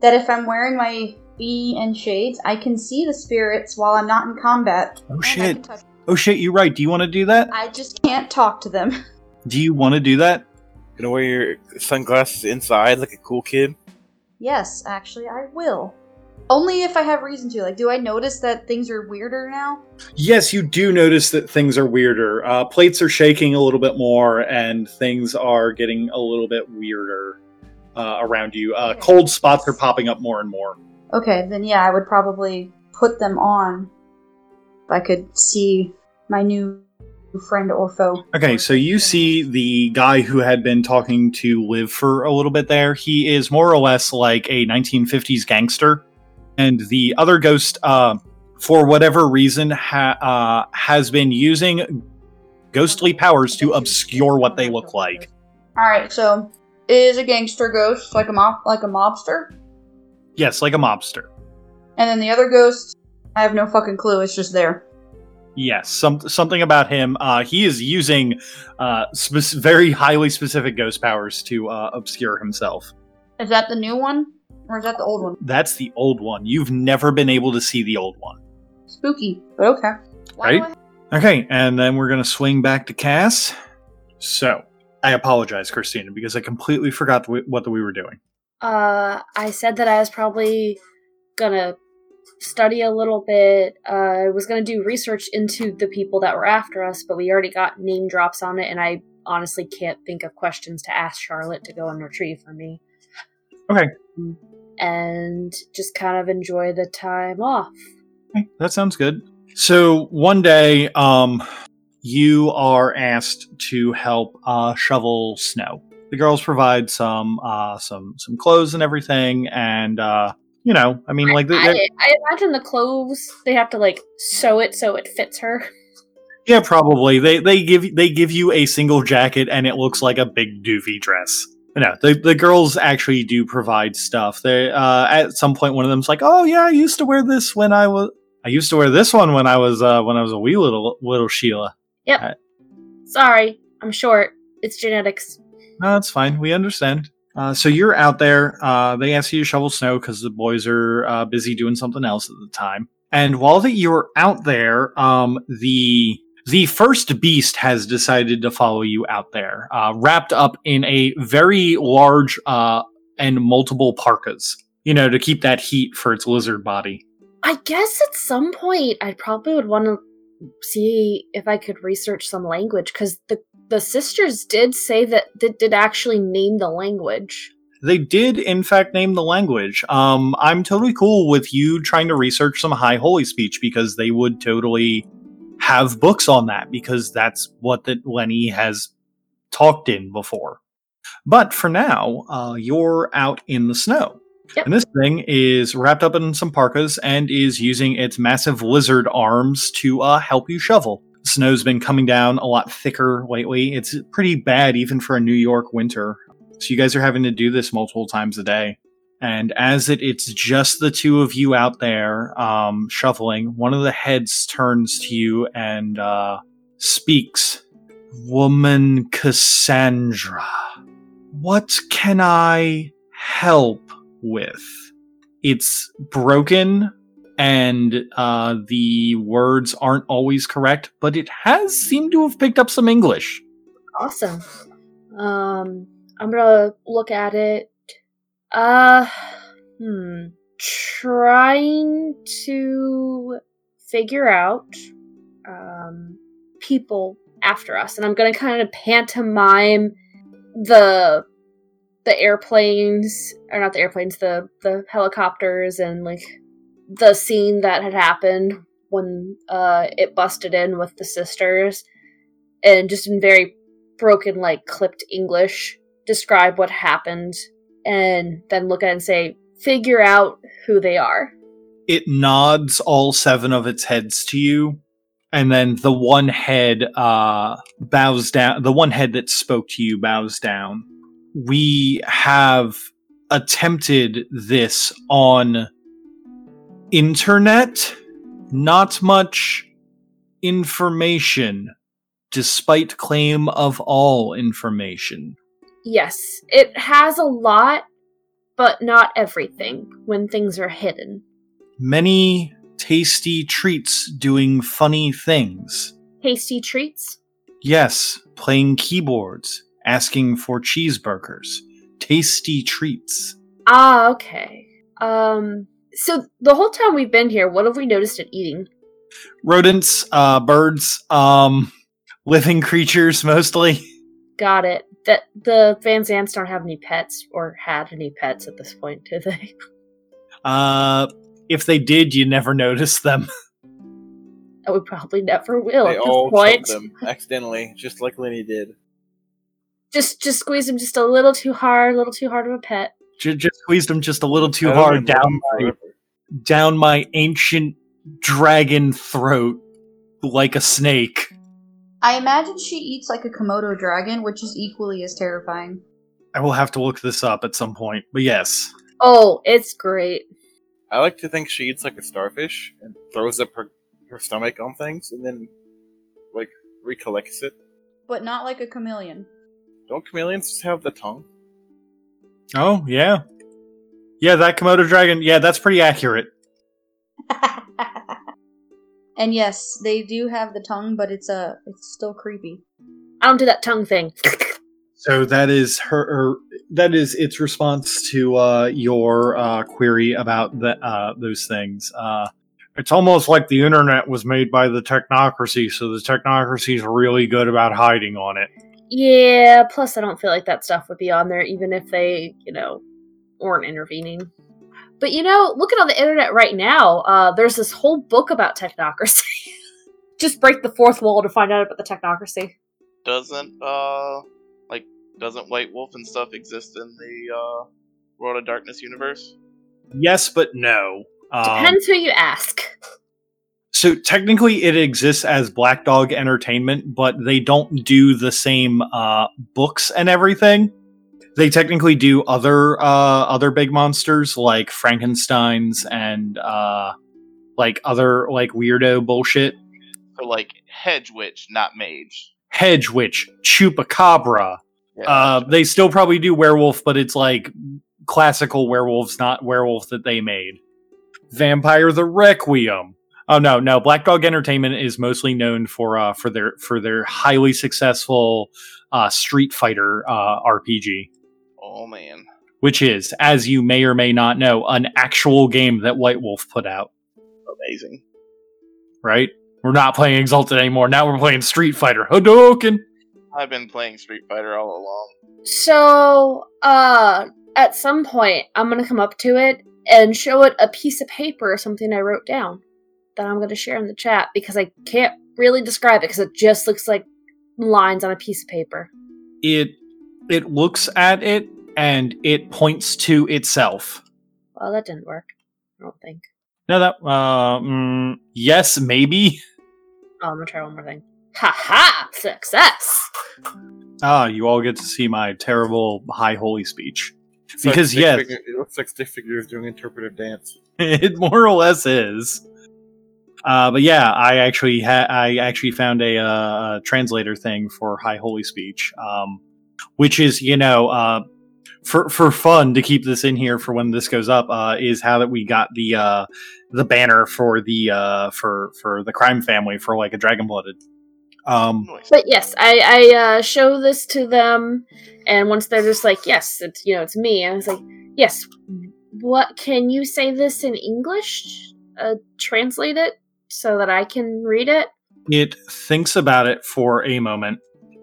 that if I'm wearing my E and shades, I can see the spirits while I'm not in combat. Oh shit! Oh shit! You're right. Do you want to do that? I just can't talk to them. Do you want to do that? Gonna wear your sunglasses inside like a cool kid? yes, actually, I will. Only if I have reason to. Like, do I notice that things are weirder now? Yes, you do notice that things are weirder. Uh, plates are shaking a little bit more, and things are getting a little bit weirder uh, around you. Uh, cold spots are popping up more and more. Okay, then yeah, I would probably put them on if I could see my new friend or foe. Okay, so you see the guy who had been talking to Liv for a little bit there. He is more or less like a 1950s gangster. And the other ghost, uh, for whatever reason, ha- uh, has been using ghostly powers to obscure what they look like. All right, so is a gangster ghost like a mob, like a mobster, Yes, like a mobster. and then the other ghost, I have no fucking clue. It's just there. Yes, some, something about him. Uh, he is using uh, spec- very highly specific ghost powers to uh, obscure himself. Is that the new one, or is that the old one? That's the old one. You've never been able to see the old one. Spooky, but okay. Why do Right? Okay, and then we're gonna swing back to Cass. So, I apologize, Christina, because I completely forgot what we were doing. Uh, I said that I was probably gonna study a little bit. Uh, I was gonna do research into the people that were after us, but we already got name drops on it, and I honestly can't think of questions to ask Charlotte to go and retrieve for me. Okay. And just kind of enjoy the time off. Okay, that sounds good. So one day, um, you are asked to help uh, shovel snow. The girls provide some uh, some some clothes and everything, and uh, you know, I mean, like, I, I imagine the clothes they have to like sew it so it fits her. yeah, probably they they give they give you a single jacket and it looks like a big doofy dress. No, the the girls actually do provide stuff. They uh, at some point one of them's like, "Oh yeah, I used to wear this when I was I used to wear this one when I was uh, when I was a wee little little Sheila." Yep. Sorry, I'm short. It's genetics. No, that's fine. We understand. Uh, so you're out there. Uh, they ask you to shovel snow because the boys are uh, busy doing something else at the time. And while that you're out there, um, the the first beast has decided to follow you out there, uh, wrapped up in a very large uh, and multiple parkas. You know, to keep that heat for its lizard body. I guess at some point I probably would want to see if I could research some language because the the sisters did say that they did actually name the language. They did, in fact, name the language. Um, I'm totally cool with you trying to research some High Holy speech because they would totally have books on that because that's what that Lenny has talked in before. But for now, uh, you're out in the snow. Yep. And this thing is wrapped up in some parkas and is using its massive lizard arms to uh, help you shovel. Snow's been coming down a lot thicker lately. It's pretty bad even for a New York winter. So you guys are having to do this multiple times a day. And as it, it's just the two of you out there um, shoveling, one of the heads turns to you and uh, speaks. Woman Cassandra, what can I help with? It's broken and uh, the words aren't always correct, but it has seemed to have picked up some English. Awesome. Um, I'm gonna look at it. Uh, hmm. Trying to figure out um, people after us, and I'm gonna kind of pantomime the the airplanes, or not the airplanes, the the helicopters, and like the scene that had happened when uh, it busted in with the sisters, and just in very broken, like clipped English, describe what happened, and then look at it and say, figure out who they are. It nods all seven of its heads to you, and then the one head uh, bows down. The one head that spoke to you bows down. We have attempted this on internet. Not much information, despite claim of all information. Yes, it has a lot, but not everything when things are hidden. Many tasty treats doing funny things. Tasty treats? Yes, playing keyboards, asking for cheeseburgers, tasty treats. Ah, okay. Um, so the whole time we've been here, what have we noticed it eating? Rodents, uh, birds, um, living creatures mostly. Got it. That the Van Zants don't have any pets or had any pets at this point, do they? Uh, if they did, you never noticed them. And we probably never will They at all this point. them accidentally, just like Lenny did. Just just squeeze them just a little too hard, a little too hard of a pet. J- just squeezed them just a little too I hard down my, down my ancient dragon throat like a snake. I imagine she eats like a Komodo dragon, which is equally as terrifying. I will have to look this up at some point, but yes. Oh, it's great. I like to think she eats like a starfish and throws up her, her stomach on things and then, like, recollects it. But not like a chameleon. Don't chameleons just have the tongue? Oh, yeah. Yeah, that Komodo dragon, yeah, that's pretty accurate. and yes, they do have the tongue, but it's a it's still creepy. I don't do that tongue thing. So that is her, her that is its response to uh, your uh, query about the, uh, those things. Uh, it's almost like the internet was made by the technocracy, so the technocracy is really good about hiding on it. Yeah, plus I don't feel like that stuff would be on there even if they, you know, weren't intervening. But you know, looking on the internet right now, uh, there's this whole book about technocracy. Just break the fourth wall to find out about the technocracy. Doesn't uh like doesn't White Wolf and stuff exist in the uh World of Darkness universe? yes, but no. Um, Depends who you ask. So technically, it exists as Black Dog Entertainment, but they don't do the same uh, books and everything. They technically do other uh, other big monsters like Frankenstein's and uh, like other like weirdo bullshit. So like hedge witch, not mage. Hedge Witch, Chupacabra. Yeah. Uh, they still probably do werewolf, but it's like classical werewolves, not werewolf that they made. Vampire the Requiem. Oh no, no. Black Dog Entertainment is mostly known for uh, for their for their highly successful uh, Street Fighter uh, RPG, oh man. which is, as you may or may not know, an actual game that White Wolf put out. Amazing. Right? We're not playing Exalted anymore. Now we're playing Street Fighter. Hadouken. I've been playing Street Fighter all along. So, uh, at some point, I'm gonna come up to it and show it a piece of paper or something I wrote down that I'm gonna share in the chat because I can't really describe it because it just looks like lines on a piece of paper. It it looks at it and it points to itself. Well, that didn't work. I don't think. No, that uh, mm, yes, maybe. Oh, I'm gonna try one more thing. Ha ha! Success! Ah, you all get to see my terrible high holy speech. It's Because, stick yes. figure- it looks like stick figures doing interpretive dance. it more or less is. Uh, but yeah, I actually ha- I actually found a, uh, a translator thing for high holy speech, um, which is you know uh, for for fun to keep this in here for when this goes up uh, is how that we got the uh, the banner for the for for the crime family for like a dragon blooded. Um, But yes, I I show this to them, and once they're just like, yes, it's you know, it's me. I was like, yes. What can you say this in English? Translate it so that I can read it. it thinks about it for a moment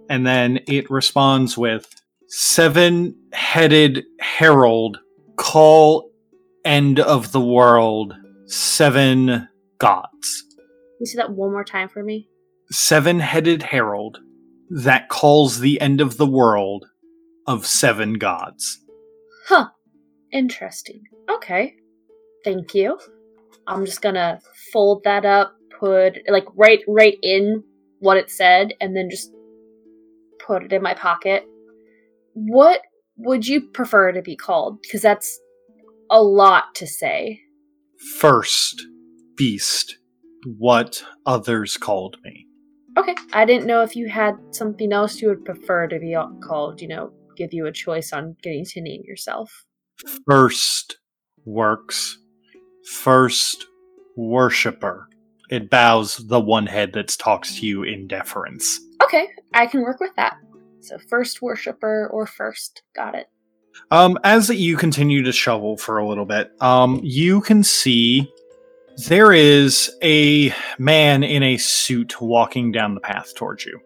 and then it responds with seven headed herald call end of the world seven gods Can you say that one more time for me? seven headed herald that calls the end of the world of seven gods Huh. Interesting. Okay. Thank you. I'm just gonna fold that up, put like right right in what it said, and then just put it in my pocket. What would you prefer to be called? Because that's a lot to say. first beast what others called me Okay. I didn't know if you had something else you would prefer to be called, you know, give you a choice on getting to name yourself. first works, first worshipper. It bows the one head that talks to you in deference. Okay, I can work with that. So first worshiper or first. Got it. Um, as you continue to shovel for a little bit, um, you can see there is a man in a suit walking down the path towards you.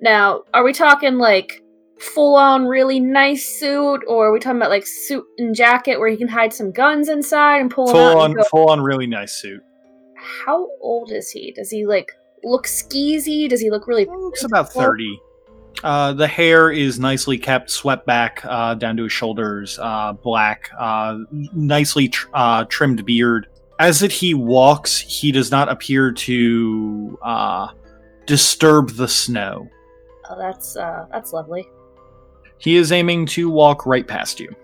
Now, are we talking like full on really nice suit, or are we talking about like suit and jacket where he can hide some guns inside and pull them out? Full-on, go- full on, really nice suit. How old is he? Does he like look skeezy? Does he look really? Looks about thirty. Uh, the hair is nicely kept, swept back uh, down to his shoulders, uh, black, uh, nicely tr- uh, trimmed beard. As it he walks, he does not appear to uh, disturb the snow. Oh, that's uh, that's lovely. He is aiming to walk right past you.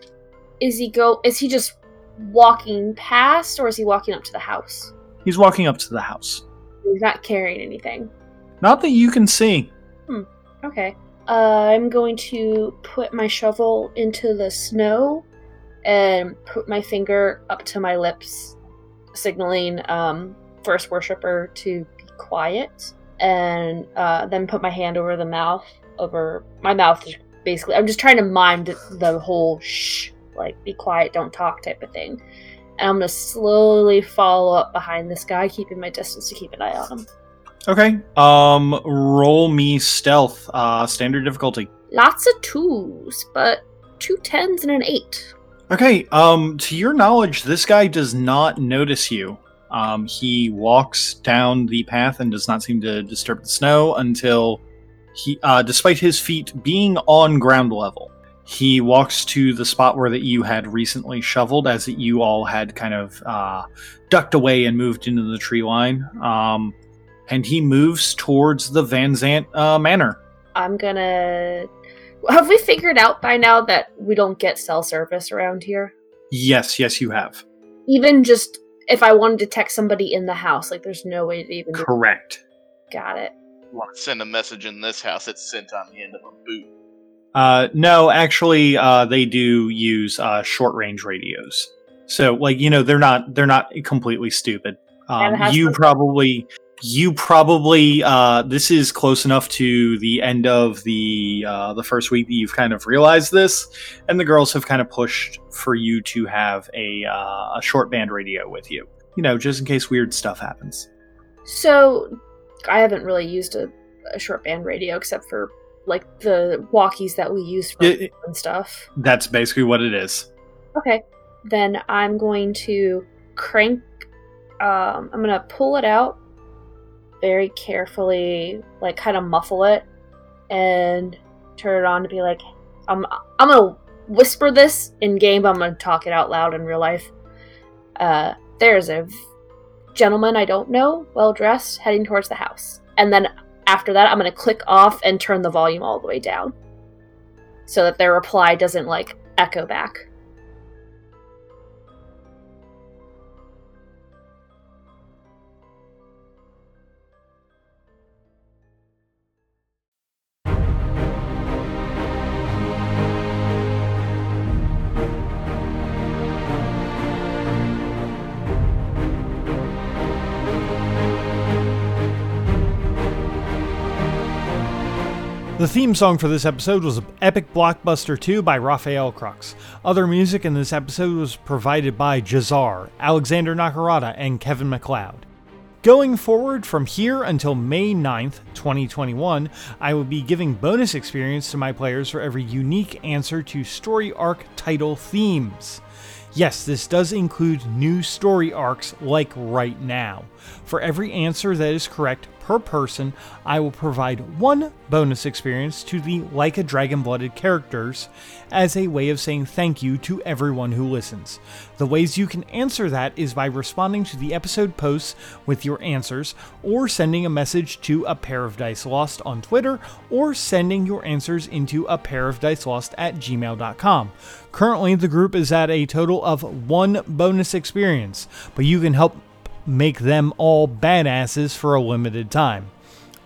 Is he go? Is he just walking past, or is he walking up to the house? He's walking up to the house. He's not carrying anything. Not that you can see. Okay. Uh, I'm going to put my shovel into the snow and put my finger up to my lips, signaling um, first worshiper to be quiet, and uh, then put my hand over the mouth. Over my mouth is basically. I'm just trying to mime the, the whole shh, like be quiet, don't talk type of thing. And I'm gonna slowly follow up behind this guy, keeping my distance to keep an eye on him. Okay. Um, roll me stealth. Uh, standard difficulty. Lots of twos, but two tens and an eight. Okay, um, to your knowledge, this guy does not notice you. Um, he walks down the path and does not seem to disturb the snow until he, uh, despite his feet being on ground level, he walks to the spot where that you had recently shoveled, as that you all had kind of uh, ducked away and moved into the tree line. Um, and he moves towards the Van Zant uh, Manor. I'm gonna. Have we figured out by now that we don't get cell service around here? Yes, yes, you have. Even just if I wanted to text somebody in the house, like there's no way to even Correct. got it. Want to send a message in this house? It's sent on the end of a boot. Uh, no, actually, uh, they do use uh, short range radios. So, like you know, they're not they're not completely stupid. Um, you some- probably you probably uh, this is close enough to the end of the uh, the first week that you've kind of realized this, and the girls have kind of pushed for you to have a uh, a short band radio with you. You know, just in case weird stuff happens. So I haven't really used a, a short band radio except for like the walkies that we use for It- and stuff. that's basically what it is. Okay, then I'm going to crank. Um, I'm gonna pull it out very carefully, like kind of muffle it, and turn it on to be like, I'm I'm gonna whisper this in game, but I'm gonna talk it out loud in real life. Uh, there's a gentleman I don't know, well dressed, heading towards the house, and then after that, I'm gonna click off and turn the volume all the way down, so that their reply doesn't like echo back. The theme song for this episode was Epic Blockbuster 2 by Rafael Krux. Other music in this episode was provided by Jahzzar, Alexander Nakarada, and Kevin MacLeod. Going forward from here until May 9th, 2021, I will be giving bonus experience to my players for every unique answer to story arc title themes. Yes, this does include new story arcs like right now. For every answer that is correct per person, I will provide one bonus experience to the Like a Dragon Blooded characters as a way of saying thank you to everyone who listens. The ways you can answer that is by responding to the episode posts with your answers, or sending a message to a pair of dice lost on Twitter, or sending your answers into a pair of dice lost at gmail.com. Currently, the group is at a total of one bonus experience, but you can help make them all badasses for a limited time.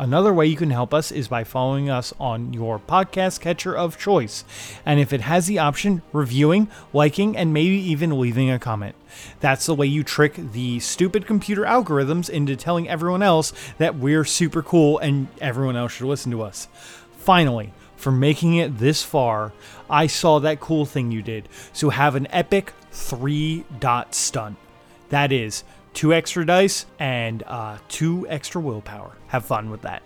Another way you can help us is by following us on your podcast catcher of choice, and if it has the option, reviewing, liking, and maybe even leaving a comment. That's the way you trick the stupid computer algorithms into telling everyone else that we're super cool and everyone else should listen to us. Finally, for making it this far, I saw that cool thing you did, so have an epic three dot stunt. That is two extra dice and uh, two extra willpower. Have fun with that.